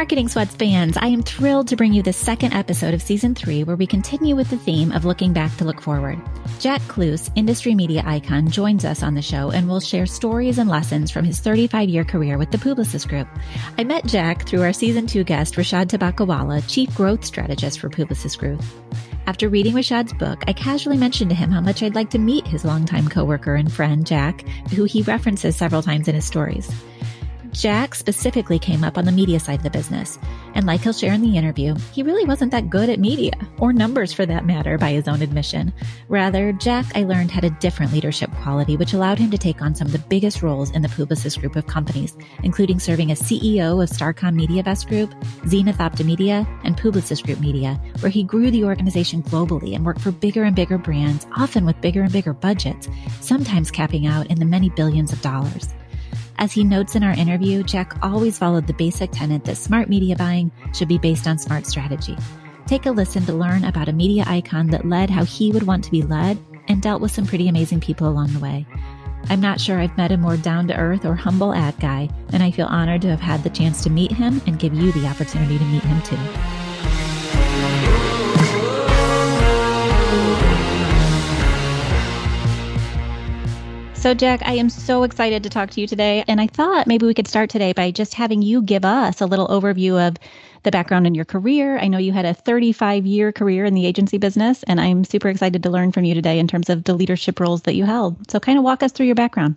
Marketing Sweats fans, I am thrilled to bring you the second episode of season three, where we continue with the theme of looking back to look forward. Jack Klues, industry media icon, joins us on the show and will share stories and lessons from his 35 year career with the Publicis Group. I met Jack through our season two guest, Rashad Tobaccowala, chief growth strategist for Publicis Group. After reading Rashad's book, I casually mentioned to him how much I'd like to meet his longtime coworker and friend, Jack, who he references several times in his stories. Jack specifically came up on the media side of the business. And like he'll share in the interview, he really wasn't that good at media, or numbers for that matter, by his own admission. Rather, Jack, I learned, had a different leadership quality, which allowed him to take on some of the biggest roles in the Publicis group of companies, including serving as CEO of Starcom MediaVest Group, Zenith Optimedia, and Publicis Group Media, where he grew the organization globally and worked for bigger and bigger brands, often with bigger and bigger budgets, sometimes capping out in the many billions of dollars. As he notes in our interview, Jack always followed the basic tenet that smart media buying should be based on smart strategy. Take a listen to learn about a media icon that led how he would want to be led and dealt with some pretty amazing people along the way. I'm not sure I've met a more down to earth or humble ad guy, and I feel honored to have had the chance to meet him and give you the opportunity to meet him too. So, Jack, I am so excited to talk to you today. And I thought maybe we could start today by just having you give us a little overview of the background in your career. I know you had a 35 year career in the agency business, and I'm super excited to learn from you today in terms of the leadership roles that you held. So, kind of walk us through your background.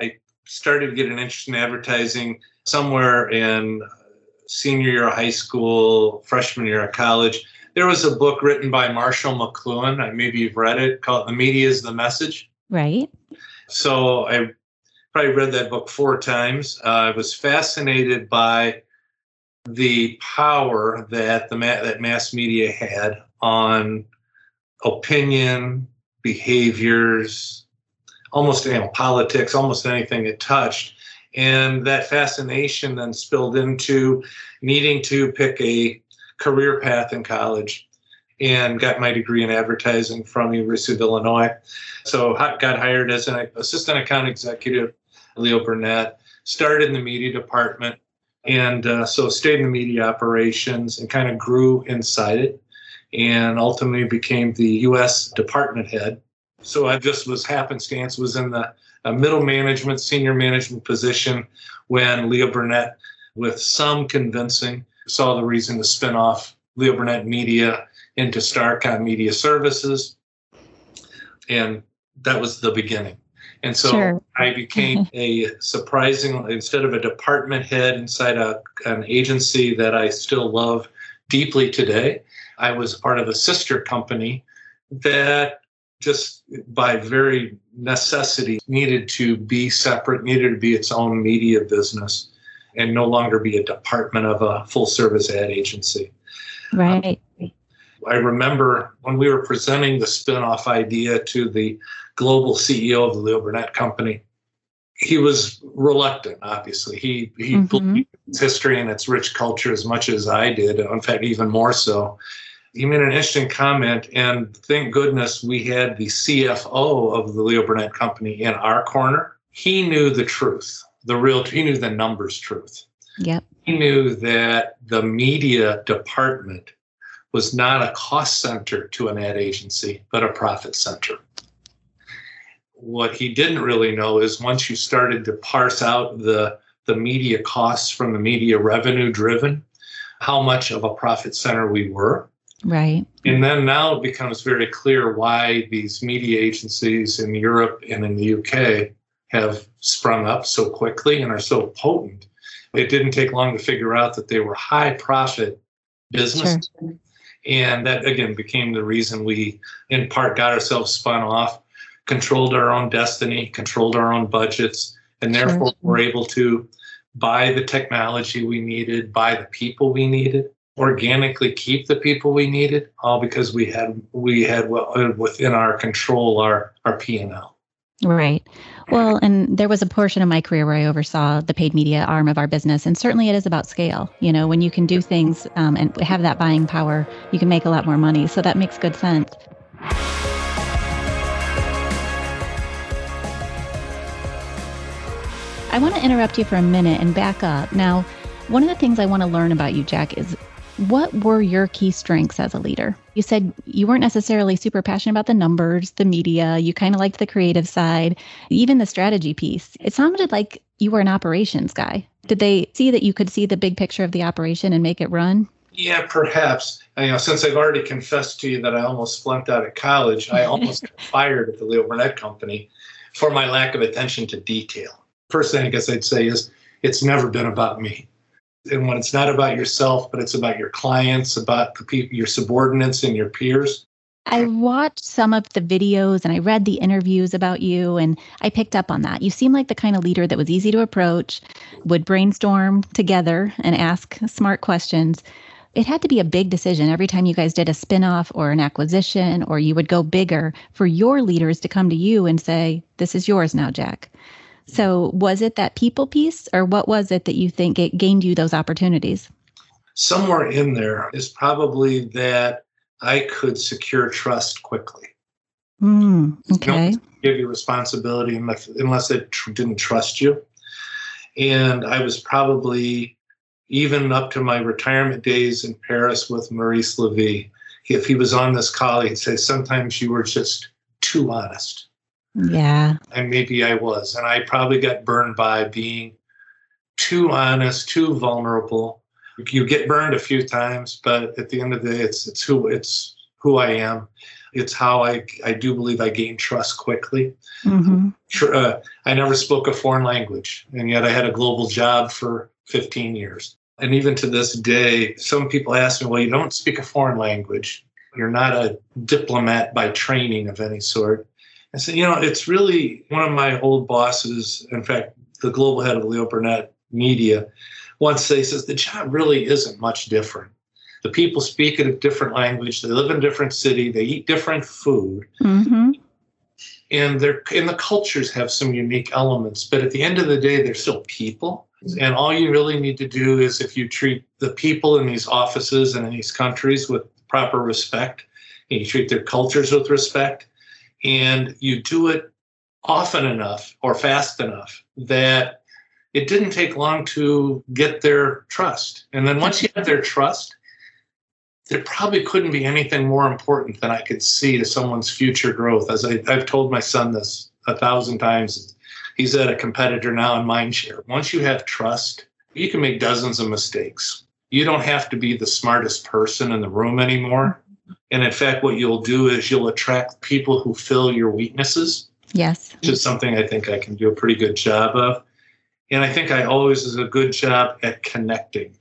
I started to get an interest in advertising somewhere in senior year of high school, freshman year of college. There was a book written by Marshall McLuhan. Maybe you've read it called The Media is the Message. Right. So I probably read that book four times. Uh, I was fascinated by the power that the ma- that mass media had on opinion, behaviors, almost you know, politics, almost anything it touched. And that fascination then spilled into needing to pick a career path in college and got my degree in advertising from University of Illinois. So got hired as an assistant account executive, Leo Burnett, started in the media department, and uh, so stayed in the media operations and kind of grew inside it, and ultimately became the U.S. department head. So I just was happenstance was in the middle management, senior management position when Leo Burnett, with some convincing, saw the reason to spin off Leo Burnett Media into Starcom Media Services. And that was the beginning. And so sure. I became a surprising, instead of a department head inside a, an agency that I still love deeply today, I was part of a sister company that just by very necessity needed to be separate, needed to be its own media business and no longer be a department of a full service ad agency. Right. Um, I remember when we were presenting the spinoff idea to the global CEO of the Leo Burnett Company, he was reluctant. Obviously, he he mm-hmm. believed its history and its rich culture as much as I did. In fact, even more so. He made an interesting comment, and thank goodness we had the CFO of the Leo Burnett Company in our corner. He knew the truth, the real. He knew the numbers truth. Yep. He knew that the media department was not a cost center to an ad agency, but a profit center. What he didn't really know is once you started to parse out the, the media costs from the media revenue driven, how much of a profit center we were. Right. And then now it becomes very clear why these media agencies in Europe and in the UK have sprung up so quickly and are so potent. It didn't take long to figure out that they were high profit businesses. Sure. And that again became the reason we, in part, got ourselves spun off, controlled our own destiny, controlled our own budgets, and therefore sure. were able to buy the technology we needed, buy the people we needed, organically keep the people we needed, all because we had we had within our control our our P and L. Right. Well, and there was a portion of my career where I oversaw the paid media arm of our business, and certainly it is about scale. You know, when you can do things um, and have that buying power, you can make a lot more money. So that makes good sense. I want to interrupt you for a minute and back up. Now, One of the things I want to learn about you, Jack, is what were your key strengths as a leader? You said you weren't necessarily super passionate about the numbers, the media, you kind of liked the creative side, even the strategy piece. It sounded like you were an operations guy. Did they see that you could see the big picture of the operation and make it run? Yeah, perhaps. Uh, you know, since I've already confessed to you that I almost flunked out of college, I almost got fired at the Leo Burnett Company for my lack of attention to detail. First thing I guess I'd say is it's never been about me. And when it's not about yourself, but it's about your clients, about the people, your subordinates and your peers. I watched some of the videos and I read the interviews about you, and I picked up on that. You seem like the kind of leader that was easy to approach, would brainstorm together and ask smart questions it had to be a big decision every time you guys did a spinoff or an acquisition or you would go bigger for your leaders to come to you and say, This is yours now, Jack. So, was it that people piece, or what was it that you think it gained you those opportunities? Somewhere in there is probably that I could secure trust quickly. Mm, okay. give you responsibility unless, unless it tr- didn't trust you. And I was probably even up to my retirement days in Paris with Maurice Levy. If he was on this call, he'd say, Sometimes you were just too honest. Yeah. And maybe I was. And I probably got burned by being too honest, too vulnerable. You get burned a few times, but at the end of the day, it's it's who it's who I am. It's how I I do believe I gain trust quickly. Mm-hmm. Uh, I never spoke a foreign language, and yet I had a global job for 15 years. And even to this day, some people ask me, well, you don't speak a foreign language. You're not a diplomat by training of any sort. I said, you know, it's really one of my old bosses, in fact, the global head of Leo Burnett Media, once said, says, the job really isn't much different. The people speak a different language, they live in a different city, they eat different food. Mm-hmm. And they're and the cultures have some unique elements, but at the end of the day, they're still people and all you really need to do is if you treat the people in these offices and in these countries with proper respect, and you treat their cultures with respect, and you do it often enough or fast enough that it didn't take long to get their trust. And then once you have their trust, there probably couldn't be anything more important than I could see to someone's future growth. As I, have told my son this a thousand times, he's at a competitor now in mindshare. Once you have trust, you can make dozens of mistakes. You don't have to be the smartest person in the room anymore. And in fact, what you'll do is you'll attract people who fill your weaknesses. Yes. Which is something I think I can do a pretty good job of. And I think I always is a good job at connecting,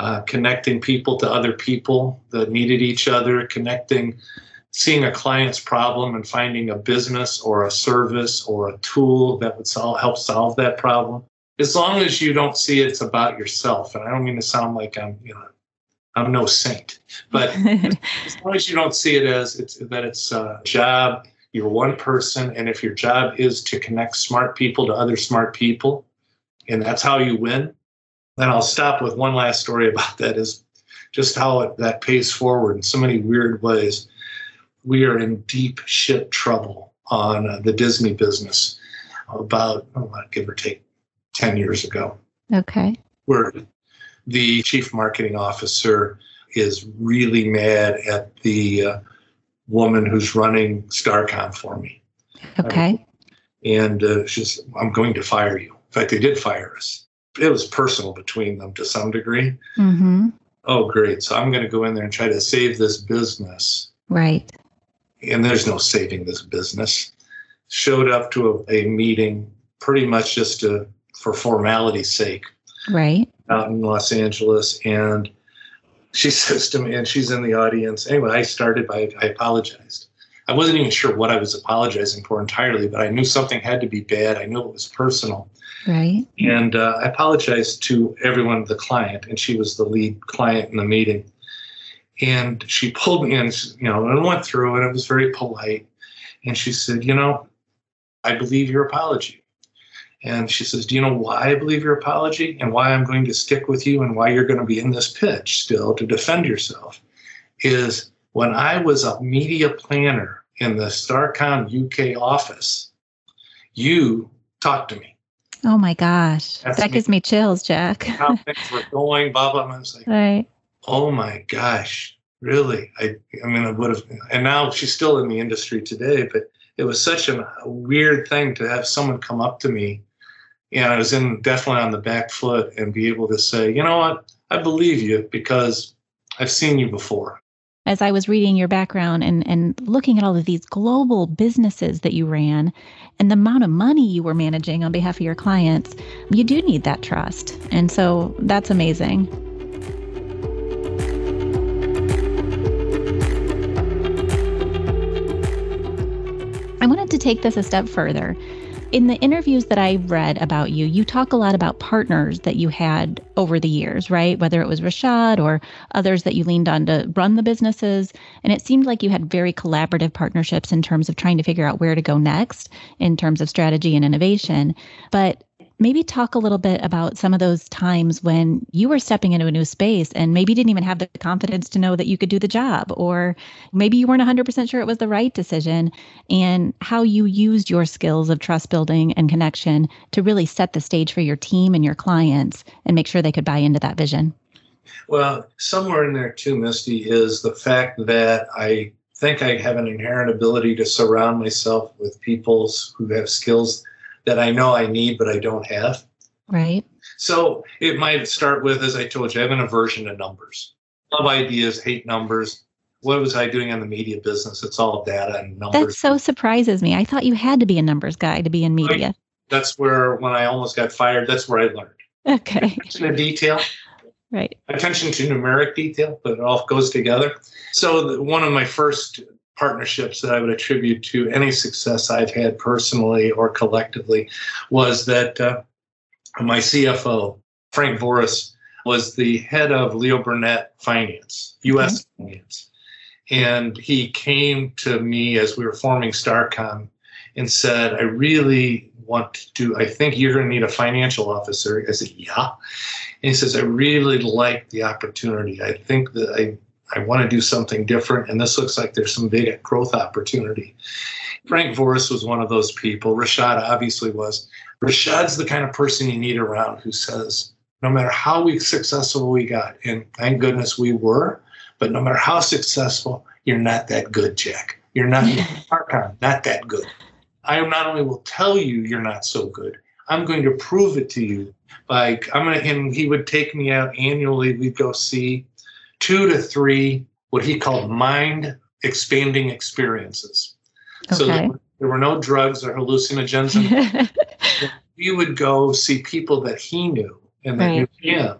uh, connecting people to other people that needed each other, connecting seeing a client's problem and finding a business or a service or a tool that would solve, help solve that problem. As long as you don't see it's about yourself, and I don't mean to sound like I'm, you know, I'm no saint, but as long as you don't see it as it's that it's a job, you're one person, and if your job is to connect smart people to other smart people, and that's how you win, then I'll stop with one last story about that is just how it, that pays forward in so many weird ways we are in deep shit trouble on uh, the Disney business about, oh, give or take, 10 years ago. Okay. Where the chief marketing officer is really mad at the uh, woman who's running Starcom for me. Okay. and uh, she's, I'm going to fire you. In fact, they did fire us. It was personal between them to some degree. Mm-hmm. Oh, great. So I'm going to go in there and try to save this business. Right and there's no saving this business. Showed up to a, a meeting pretty much just to, for formality's sake. Right. Out in Los Angeles. And she says to me, and she's in the audience. Anyway, I started by, I apologized. I wasn't even sure what I was apologizing for entirely, but I knew something had to be bad. I knew it was personal. Right. And uh, I apologized to everyone, the client, and she was the lead client in the meeting. And she pulled me in, you know, and went through, and it was very polite. And she said, You know, I believe your apology. And she says, Do you know why I believe your apology and why I'm going to stick with you and why you're going to be in this pitch still to defend yourself? Is when I was a media planner in the Starcom UK office, you talked to me. Oh my gosh. That's that me. gives me chills, Jack. how things were going, blah, blah. I was like, right. oh my gosh, really? I, I mean, I would have, and now she's still in the industry today, but it was such a weird thing to have someone come up to me and I was in definitely on the back foot and be able to say, you know what, I believe you because I've seen you before. As I was reading your background and, and looking at all of these global businesses that you ran and the amount of money you were managing on behalf of your clients, you do need that trust. And so that's amazing. I wanted to take this a step further in the interviews that I read about you, you talk a lot about partners that you had over the years, right? Whether it was Rashad or others that you leaned on to run the businesses. And it seemed like you had very collaborative partnerships in terms of trying to figure out where to go next in terms of strategy and innovation. But maybe talk a little bit about some of those times when you were stepping into a new space and maybe didn't even have the confidence to know that you could do the job, or maybe you weren't 100% sure it was the right decision, and how you used your skills of trust building and connection to really set the stage for your team and your clients and make sure they could buy into that vision. Well, somewhere in there too, Misty, is the fact that I think I have an inherent ability to surround myself with people who have skills that I know I need, but I don't have. Right. So it might start with, as I told you, I have an aversion to numbers. Love ideas, hate numbers. What was I doing in the media business? It's all data and numbers. That so surprises me. I thought you had to be a numbers guy to be in media. That's where, when I almost got fired, that's where I learned. Okay. Attention to detail. Right. Attention to numeric detail, but it all goes together. So the, one of my first partnerships that I would attribute to any success I've had personally or collectively was that uh, my CFO, Frank Voris, was the head of Leo Burnett Finance, US mm-hmm. Finance. And he came to me as we were forming Starcom and said, I really want to do, I think you're going to need a financial officer. I said, Yeah. And he says, I really like the opportunity. I think that I I want to do something different, and this looks like there's some big growth opportunity. Frank Voris was one of those people. Rashad obviously was. Rashad's the kind of person you need around who says, no matter how we successful we got, and thank goodness we were, but no matter how successful, you're not that good, Jack. You're not not that good. I not only will tell you you're not so good, I'm going to prove it to you. Like I'm gonna, and he would take me out annually. We'd go see two to three what he called mind expanding experiences. Okay. So there, there were no drugs or hallucinogens. we would go see people that he knew and that right. knew him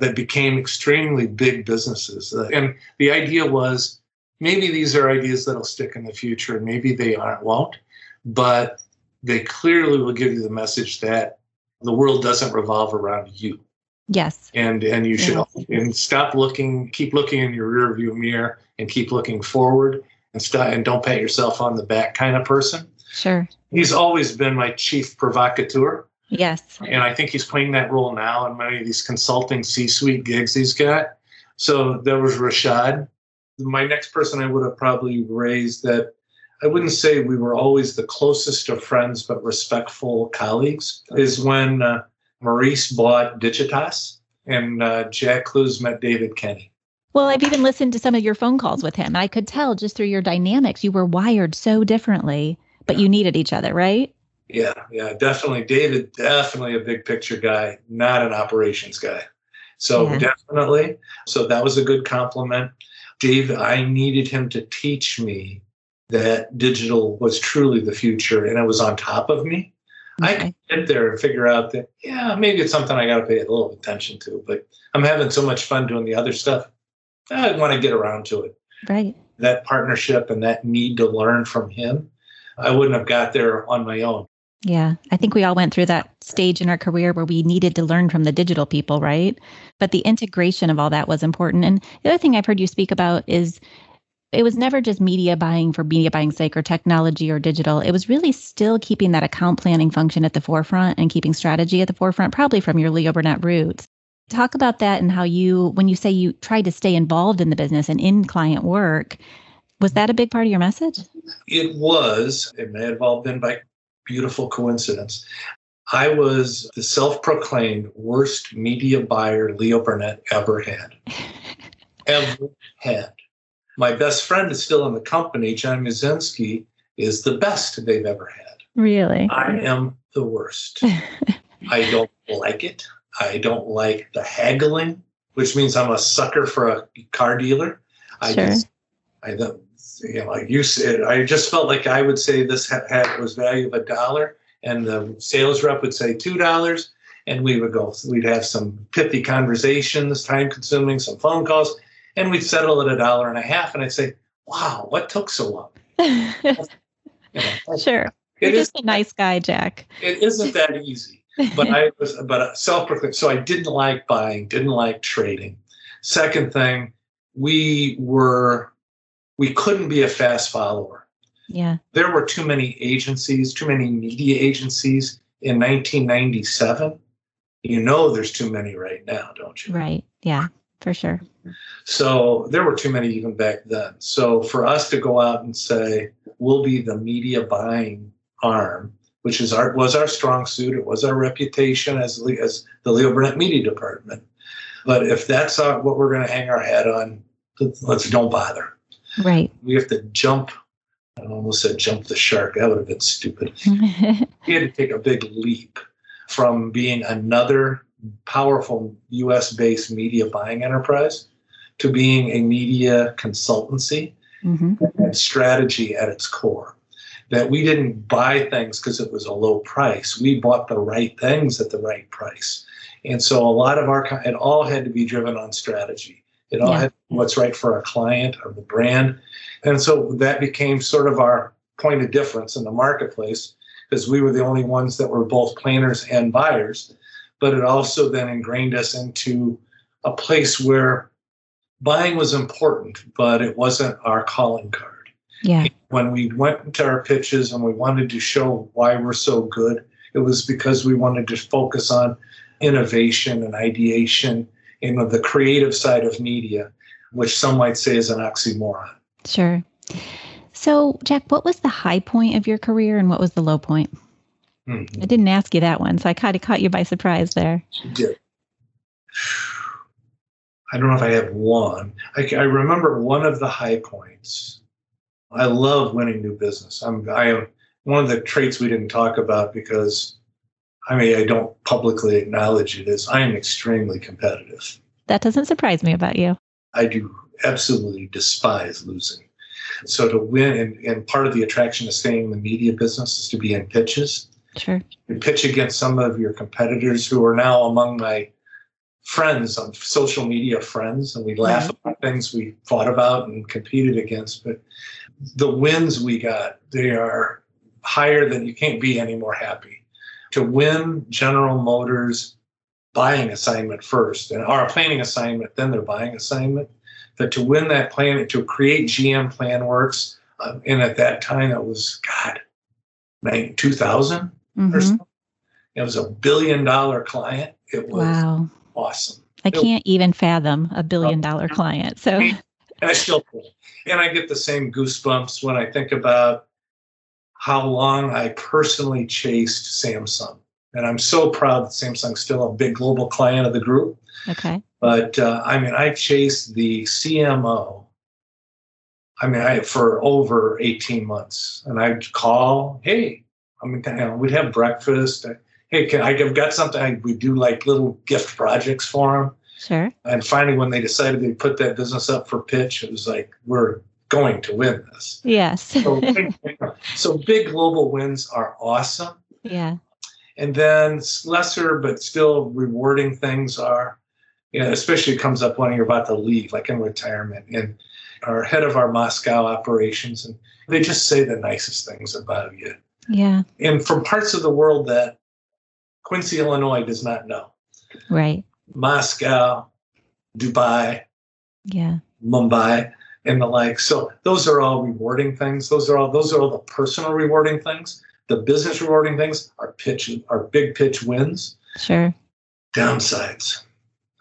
that became extremely big businesses. Uh, and the idea was maybe these are ideas that'll stick in the future and maybe they aren't won't, but they clearly will give you the message that the world doesn't revolve around you. Yes. And and you should yeah. and stop looking, keep looking in your rear view mirror and keep looking forward and stop and don't pat yourself on the back kind of person. Sure. He's always been my chief provocateur. Yes. And I think he's playing that role now in many of these consulting C-suite gigs he's got. So there was Rashad. My next person I would have probably raised that I wouldn't say we were always the closest of friends, but respectful colleagues is when uh, Maurice bought Digitas, and uh, Jack Klues met David Kenny. Well, I've even listened to some of your phone calls with him. I could tell just through your dynamics, you were wired so differently, but you needed each other, right? Yeah, yeah, definitely. David, definitely a big picture guy, not an operations guy. So yeah. definitely. So that was a good compliment. Dave, I needed him to teach me that digital was truly the future and it was on top of me. Okay. I can get there and figure out that, yeah, maybe it's something I got to pay a little attention to, but I'm having so much fun doing the other stuff. I want to get around to it. Right. That partnership and that need to learn from him, I wouldn't have got there on my own. Yeah, I think we all went through that stage in our career where we needed to learn from the digital people, right? But the integration of all that was important. And the other thing I've heard you speak about is it was never just media buying for media buying sake or technology or digital. It was really still keeping that account planning function at the forefront and keeping strategy at the forefront, probably from your Leo Burnett roots. Talk about that and how you, when you say you tried to stay involved in the business and in client work, was that a big part of your message? It was. It may have all been by beautiful coincidence. I was the self proclaimed worst media buyer Leo Burnett ever had. ever had. My best friend is still in the company, John Muszynski, is the best they've ever had. Really? I am the worst. I don't like it. I don't like the haggling, which means I'm a sucker for a car dealer. I Sure. just, I don't, you know, like you said, I just felt like I would say this hat was value of a dollar, and the sales rep would say two dollars, and we would go. We'd have some pithy conversations, time consuming, some phone calls, and we'd settle at a dollar and a half. And I'd say, "Wow, what took so long?" You know, sure. You're just a nice guy, Jack. it isn't that easy but I was but self-proclaimed. So I didn't like buying, didn't like trading. Second thing, we were we couldn't be a fast follower. yeah. There were too many agencies, too many media agencies in 1997. You know, there's too many right now, don't you? Right. Yeah, for sure. So there were too many even back then. So for us to go out and say we'll be the media buying arm, which is our was our strong suit, it was our reputation as as the Leo Burnett Media Department. But if that's uh, what we're going to hang our hat on, let's don't bother. Right. We have to jump. I almost said jump the shark. That would have been stupid. We had to take a big leap from being another powerful US based media buying enterprise to being a media consultancy hmm and strategy at its core. That we didn't buy things because it was a low price. We bought the right things at the right price. And so a lot of our, it all had to be driven on strategy. It all Yeah. had what's right for our client or the brand. And so that became sort of our point of difference in the marketplace because we were the only ones that were both planners and buyers. But it also then ingrained us into a place where buying was important, but it wasn't our calling card Yeah. when we went into our pitches and we wanted to show why we're so good, it was because we wanted to focus on innovation and ideation and the creative side of media, which some might say is an oxymoron. Sure. So, Jack, what was the high point of your career and what was the low point? Mhm. I didn't ask you that one, so I kind of caught you by surprise there. Did. I don't know if I have one. I, I remember one of the high points. I love winning new business. I'm I am one of the traits we didn't talk about because I mean I don't publicly acknowledge it is I am extremely competitive. That doesn't surprise me about you. I do absolutely despise losing. So to win and, and part of the attraction of staying in the media business is to be in pitches Sure. you pitch against some of your competitors who are now among my friends on social media friends and we laugh about things we fought about and competed against but the wins we got they are higher than you can't be any more happy. To win general motors buying assignment first and our planning assignment then their buying assignment that to win that plan to create gm plan works uh, and at that time it was god 2000 or Mhm. something. It was a billion dollar client. It was Wow. awesome. I can't even fathom a billion dollar client. So, And I still. And I get the same goosebumps when I think about how long I personally chased Samsung. And I'm so proud that Samsung's still a big global client of the group. okay. But uh, I mean, I chased the CMO. I mean, I for over 18 months, and I'd call, hey, I mean, you know, we'd have breakfast. Uh, hey, can I have got something? I, we do like little gift projects for them. Sure. And finally, when they decided they put that business up for pitch, it was like we're going to win this. Yes. So, so big global wins are awesome. yeah. And then lesser but still rewarding things are, you know, especially it comes up when you're about to leave, like in retirement, and our head of our Moscow operations, and they just say the nicest things about you. Yeah. And from parts of the world that Quincy, Illinois does not know. Right. Moscow, Dubai, Yeah. Mumbai, and the like. So those are all rewarding things. Those are all those are all the personal rewarding things. The business rewarding things are pitch are big pitch wins. Sure. downsides.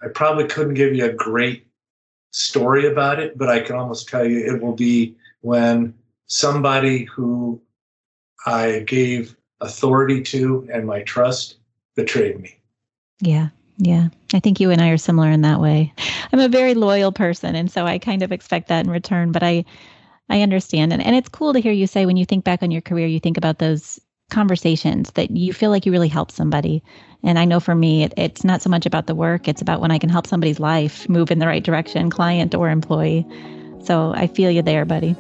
I probably couldn't give you a great story about it, but I can almost tell you it will be when somebody who I gave authority to and my trust betrayed me. Yeah. Yeah. I think you and I are similar in that way. I'm a very loyal person and so I kind of expect that in return, but I I understand and, and it's cool to hear you say when you think back on your career you think about those conversations that you feel like you really help somebody. And I know for me it, it's not so much about the work, it's about when I can help somebody's life move in the right direction, client or employee. So I feel you there, buddy.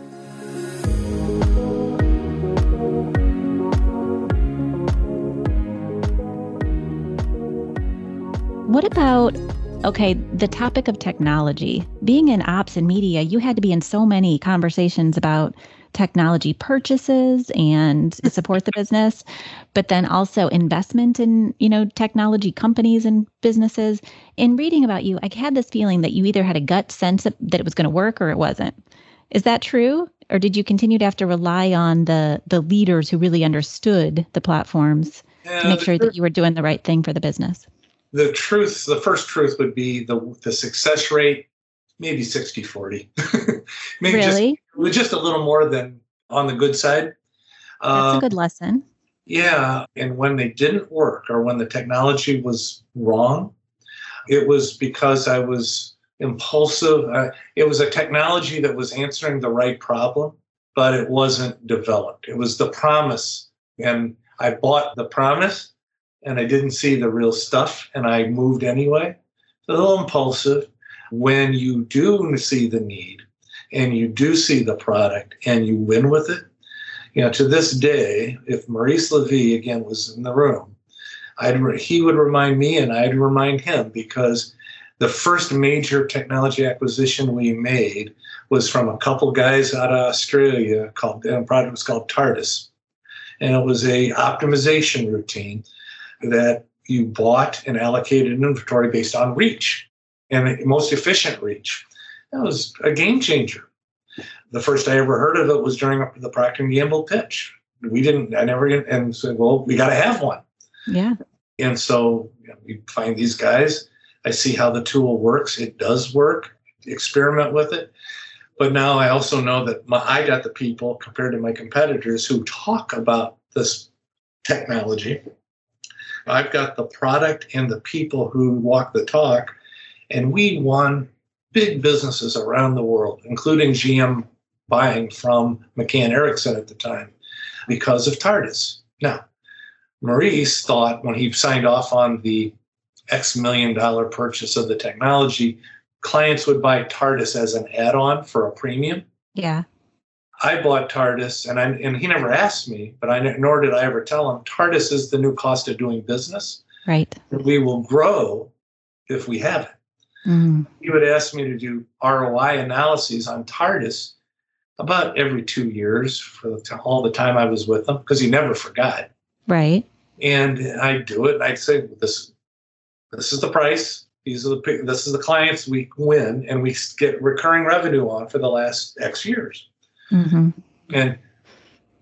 What about okay, the topic of technology? Being in ops and media, you had to be in so many conversations about technology purchases and support the business, but then also investment in, you know, technology companies and businesses. In reading about you, I had this feeling that you either had a gut sense that it was going to work or it wasn't. Is that true? Or did you continue to have to rely on the the leaders who really understood the platforms yeah, to make sure that you were doing the right thing for the business? The truth, the first truth would be the the success rate, maybe 60 40. maybe really? just, just a little more than on the good side. That's um, a good lesson. Yeah. And when they didn't work or when the technology was wrong, it was because I was impulsive. Uh, it was a technology that was answering the right problem, but it wasn't developed. It was the promise. And I bought the promise and I didn't see the real stuff and I moved anyway. It's a little impulsive. When you do see the need and you do see the product and you win with it, you know, to this day, if Maurice Levy again was in the room, I'd he would remind me and I'd remind him because the first major technology acquisition we made was from a couple guys out of Australia called and product was called TARDIS. And it was a optimization routine that you bought and allocated an inventory based on reach and most efficient reach. That was a game changer. The first I ever heard of it was during the Procter & Gamble pitch. We didn't, I never, and said, well, we got to have one. Yeah. And so you, know, you find these guys. I see how the tool works. It does work. Experiment with it. But now I also know that my, I got the people compared to my competitors who talk about this technology I've got the product and the people who walk the talk. And we won big businesses around the world, including GM buying from McCann Erickson at the time because of TARDIS. Now, Maurice thought when he signed off on the X million dollar purchase of the technology, clients would buy TARDIS as an add on for a premium. Yeah. I bought TARDIS, and I and he never asked me, but I nor did I ever tell him. TARDIS is the new cost of doing business. Right. We will grow if we have it. Mm. He would ask me to do ROI analyses on TARDIS about every two years for the, all the time I was with him because he never forgot. Right. And I'd do it, and I'd say, "This, this is the price. These are the this is the clients we win, and we get recurring revenue on for the last X years." Mm-hmm. And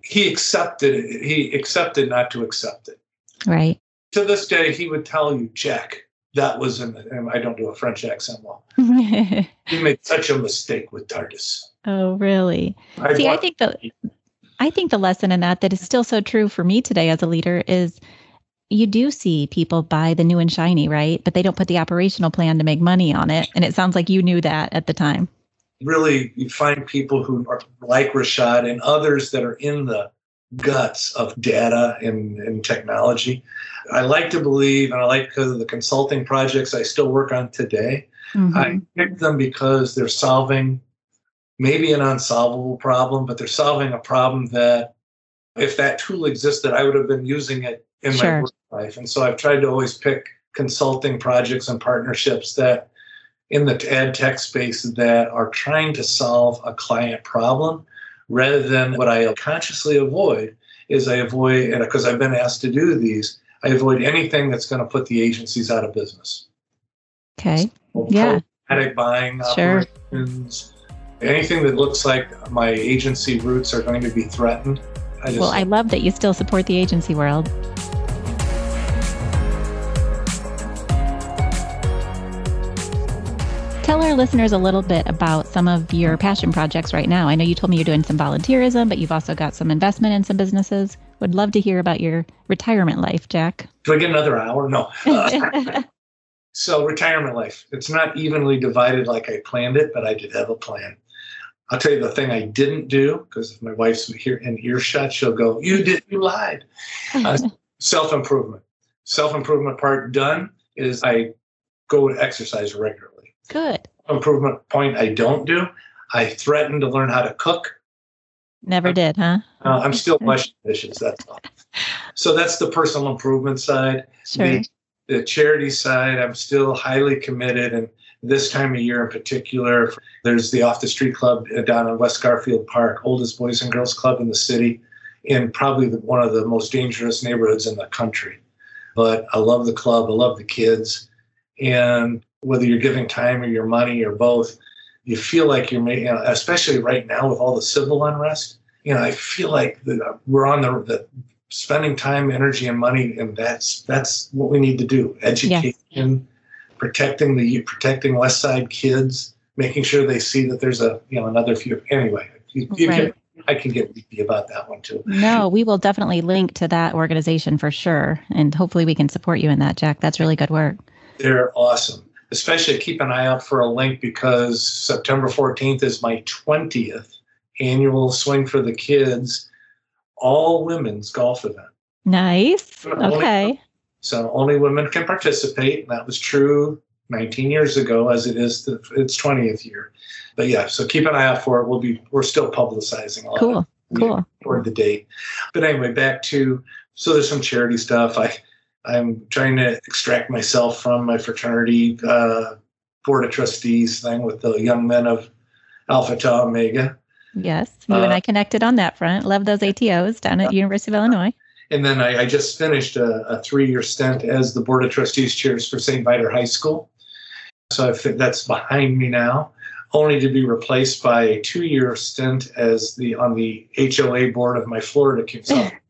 he accepted it. He accepted not to accept it. Right. To this day, he would tell you, Jack, that was an, I don't do a French accent well. you made such a mistake with TARDIS. Oh, really? I See, I think the I think the lesson in that that is still so true for me today as a leader is you do see people buy the new and shiny, right? But they don't put the operational plan to make money on it. And it sounds like you knew that at the time really you find people who are like Rashad and others that are in the guts of data and, and technology. I like to believe, and I like because of the consulting projects I still work on today, mm-hmm. I pick them because they're solving maybe an unsolvable problem, but they're solving a problem that if that tool existed, I would have been using it in sure. my work life. And so I've tried to always pick consulting projects and partnerships that in the ad tech space that are trying to solve a client problem rather than what I consciously avoid is I avoid, and because I've been asked to do these, I avoid anything that's going to put the agencies out of business. Okay. So, yeah. buying sure. operations, anything that looks like my agency roots are going to be threatened. I just, well, I love that you still support the agency world. Our listeners a little bit about some of your passion projects right now. I know you told me you're doing some volunteerism, but you've also got some investment in some businesses. Would love to hear about your retirement life, Jack. Do I get another hour? No. Uh, so, retirement life, it's not evenly divided like I planned it, but I did have a plan. I'll tell you the thing I didn't do, because if my wife's here in earshot, she'll go, You did, you lied. Uh, Self improvement. Self improvement part done is I go to exercise regularly. Good. Improvement point I don't do. I threatened to learn how to cook. Never did, huh? Uh, I'm still washing dishes. That's all. So that's the personal improvement side. Sure. The, the charity side, I'm still highly committed. And this time of year in particular, there's the Off the Street Club down in West Garfield Park, oldest boys and girls club in the city, in probably the, one of the most dangerous neighborhoods in the country. But I love the club. I love the kids. And whether you're giving time or your money or both, you feel like you're making, especially right now with all the civil unrest. You know, I feel like the, uh, we're on the, the spending time, energy, and money, and that's that's what we need to do. Education, protecting the protecting West Side kids, making sure they see that there's a you know another few. Anyway, you, you right. can, I can get weepy about that one too. No, we will definitely link to that organization for sure, and hopefully we can support you in that, Jack. That's really good work. They're awesome especially keep an eye out for a link because September 14th is my 20th annual Swing for the Kids all women's golf event. Nice. Okay. Only, so only women can participate. And That was true 19 years ago, as it is the, its 20th year. But yeah, so keep an eye out for it. We'll be we're still publicizing all cool. Cool. Toward the date. But anyway, back to so there's some charity stuff. I I'm trying to extract myself from my fraternity uh, board of trustees thing with the young men of Alpha Tau Omega. Yes, you uh, and I connected on that front. Love those ATOs down at University of Illinois. And then I, I just finished a, a, three-year stint as the board of trustees chairs for St. Viator High School. So I think that's behind me now, only to be replaced by a two-year stint as the on the HOA board of my Florida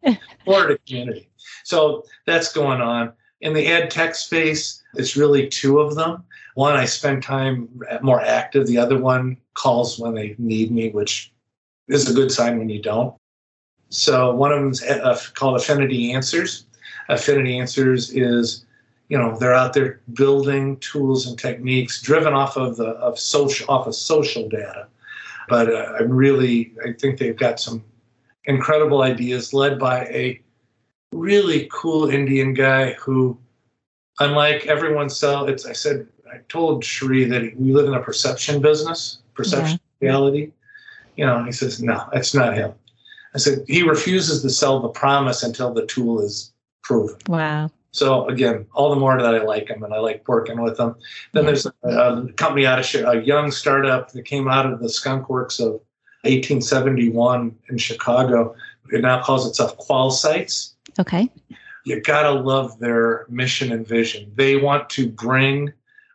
Florida community. So that's going on. In the ed tech space, it's really two of them. One, I spend time more active. The other one calls when they need me, which is a good sign when you don't. So one of them's uh, called Affinity Answers. Affinity Answers is, you know, they're out there building tools and techniques driven off of the of social off of social data. But uh, I'm really, I think they've got some incredible ideas led by a really cool Indian guy who, unlike everyone else, it's I said I told Cherie that we live in a perception business, perception yeah. reality. You know, he says no, it's not him. I said he refuses to sell the promise until the tool is proven. Wow. So again, all the more that I like him and I like working with him. Then yeah. there's a, a, company out of a young startup that came out of the Skunk Works of 1871 in Chicago. It now calls itself QualSights. Okay. You gotta love their mission and vision. They want to bring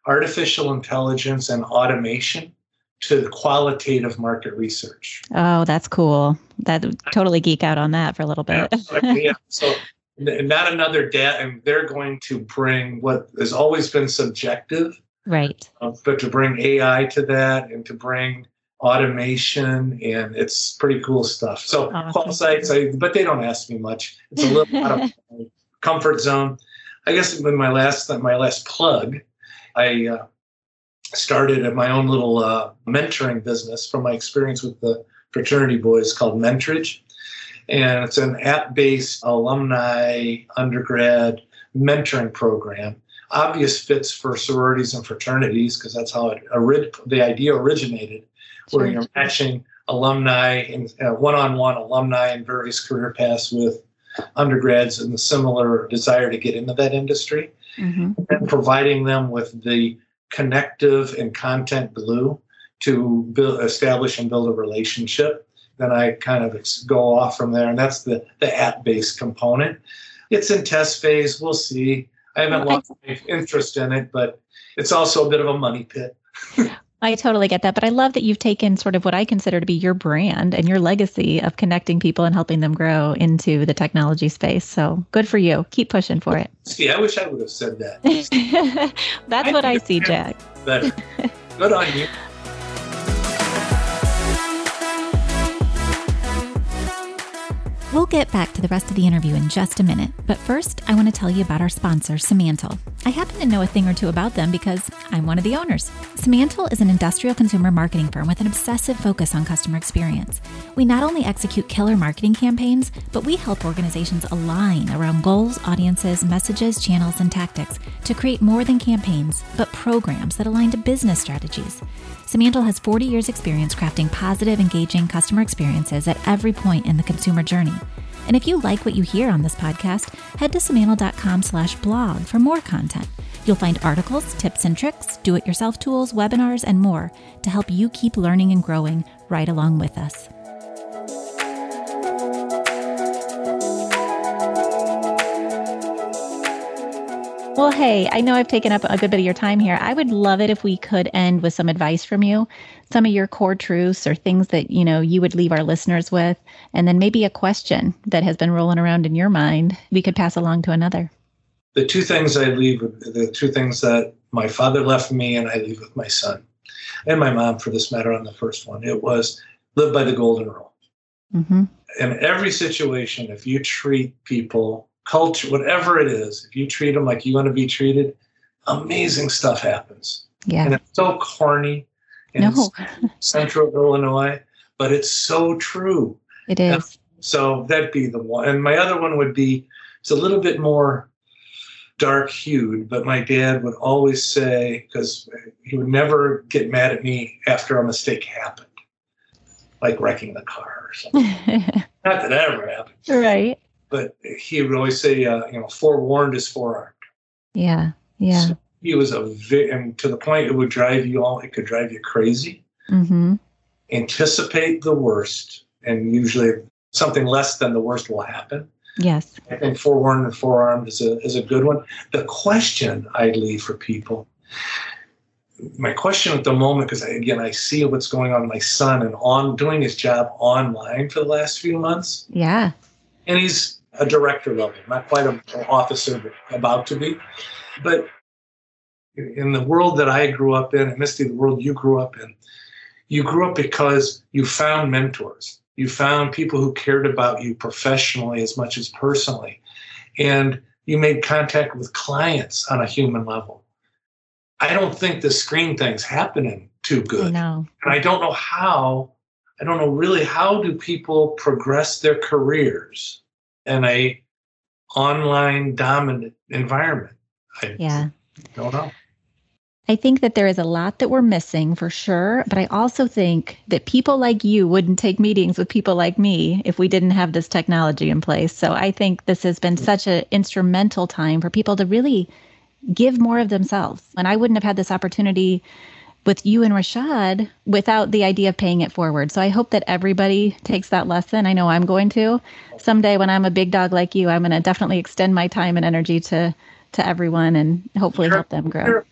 artificial intelligence and automation to the qualitative market research. Oh, that's cool. That totally geek out on that for a little bit. yeah, yeah. So not another data, and they're going to bring what has always been subjective, right? Uh, but to bring AI to that and to bring automation, and it's pretty cool stuff. So awesome. sites, I, but they don't ask me much. It's a little out of my comfort zone. I guess in my last my last plug, I uh, started my own little uh, mentoring business from my experience with the fraternity boys called Mentridge. And it's an app based alumni undergrad mentoring program. Obvious fits for sororities and fraternities because that's how it, the idea originated where you're matching alumni and uh, one-on-one alumni in various career paths with undergrads and the similar desire to get into that industry. Mm-hmm. and providing them with the connective and content glue to build, establish and build a relationship then i kind of go off from there. And that's the, the app-based component. It's in test phase. We'll see. I haven't lost interest in it but it's also a bit of a money pit I totally get that. But I love that you've taken sort of what I consider to be your brand and your legacy of connecting people and helping them grow into the technology space. So good for you. Keep pushing for it. See, I wish I would have said that. That's I what I see, Jack. Better. Good on you. We'll get back to the rest of the interview in just a minute, but first, I want to tell you about our sponsor, Simantel. I happen to know a thing or two about them because I'm one of the owners. Simantel is an industrial consumer marketing firm with an obsessive focus on customer experience. We not only execute killer marketing campaigns, but we help organizations align around goals, audiences, messages, channels, and tactics to create more than campaigns, but programs that align to business strategies. Simantel has 40 years' experience crafting positive, engaging customer experiences at every point in the consumer journey. And if you like what you hear on this podcast, head to simantel.com slash blog for more content. You'll find articles, tips and tricks, do-it-yourself tools, webinars, and more to help you keep learning and growing right along with us. Well, hey, I know I've taken up a good bit of your time here. I would love it if we could end with some advice from you, some of your core truths or things that, you know, you would leave our listeners with, and then maybe a question that has been rolling around in your mind we could pass along to another. The two things I leave, the two things that my father left me and I leave with my son and my mom for this matter on the first one, it was live by the golden rule. Mm-hmm. In every situation, if you treat people culture, whatever it is, if you treat them like you want to be treated, amazing stuff happens. Yeah. And it's so corny in no. central Illinois, but it's so true. It is. And so that'd be the one. And my other one would be it's a little bit more dark hued, but my dad would always say, because he would never get mad at me after a mistake happened, like wrecking the car or something. Not that ever happened. Right but he would always say, uh, you know, forewarned is forearmed. Yeah, yeah. So he was a vi- and to the point it would drive you all. It could drive you crazy. Mm-hmm. Anticipate the worst, and usually something less than the worst will happen. Yes, I think forewarned and forearmed is a is a good one. The question I'd leave for people. My question at the moment, because again I see what's going on with my son and on doing his job online for the last few months. Yeah, and he's a director level, not quite an officer, but about to be. But in the world that I grew up in, and Misty, the world you grew up in, you grew up because you found mentors. You found people who cared about you professionally as much as personally. And you made contact with clients on a human level. I don't think the screen thing's happening too good. No. And I don't know how, I don't know really how do people progress their careers in a online dominant environment. I yeah. don't know. I think that there is a lot that we're missing for sure, but I also think that people like you wouldn't take meetings with people like me if we didn't have this technology in place. So I think this has been such an instrumental time for people to really give more of themselves. And I wouldn't have had this opportunity with you and Rishad without the idea of paying it forward. So I hope that everybody takes that lesson. I know I'm going to. Someday when I'm a big dog like you, I'm going to definitely extend my time and energy to to everyone and hopefully you're, help them grow.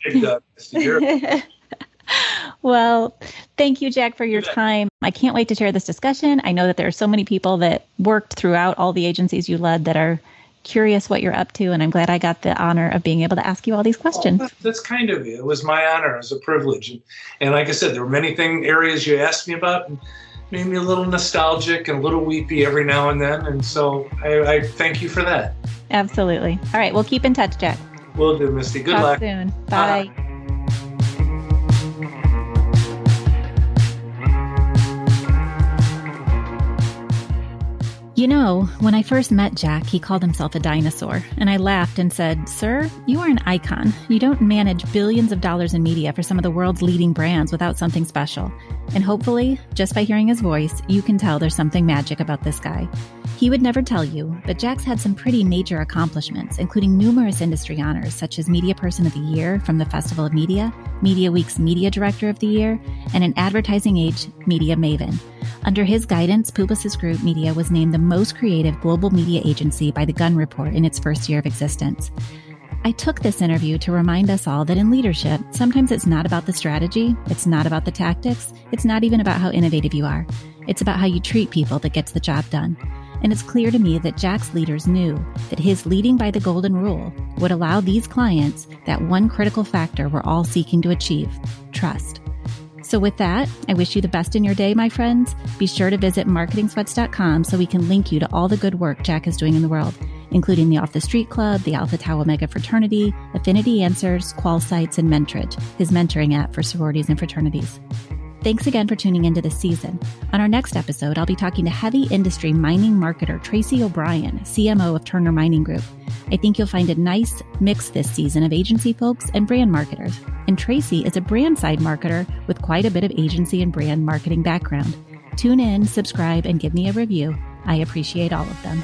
well, thank you, Jack, for your time. I can't wait to share this discussion. I know that there are so many people that worked throughout all the agencies you led that are curious what you're up to, and I'm glad I got the honor of being able to ask you all these questions. That's kind of it. It was my honor. It was a privilege. And, and like I said, there were many thing areas you asked me about. And, made me a little nostalgic and a little weepy every now and then. And so I, I thank you for that. Absolutely. All right. We'll keep in touch, Jack. We'll do, Misty. Good Talk luck. soon. Bye. Bye. You know, when I first met Jack, he called himself a dinosaur, and I laughed and said, Sir, you are an icon. You don't manage billions of dollars in media for some of the world's leading brands without something special. And hopefully, just by hearing his voice, you can tell there's something magic about this guy. He would never tell you, but Jack's had some pretty major accomplishments, including numerous industry honors such as Media Person of the Year from the Festival of Media, Media Week's Media Director of the Year, and an Advertising Age Media Maven. Under his guidance, Publicis Groupe Media was named the most creative global media agency by the Gunn Report in its first year of existence. I took this interview to remind us all that in leadership, sometimes it's not about the strategy, it's not about the tactics, it's not even about how innovative you are. It's about how you treat people that gets the job done. And it's clear to me that Jack's leaders knew that his leading by the golden rule would allow these clients that one critical factor we're all seeking to achieve trust. So, with that, I wish you the best in your day, my friends. Be sure to visit marketingsweats.com so we can link you to all the good work Jack is doing in the world, including the Off the Street Club, the Alpha Tau Omega Fraternity, Affinity Answers, QualSights, and Mentridge, his mentoring app for sororities and fraternities. Thanks again for tuning into this season. On our next episode, I'll be talking to heavy industry mining marketer Tracy O'Brien, CMO of Turner Mining Group. I think you'll find a nice mix this season of agency folks and brand marketers. And Tracy is a brand side marketer with quite a bit of agency and brand marketing background. Tune in, subscribe, and give me a review. I appreciate all of them.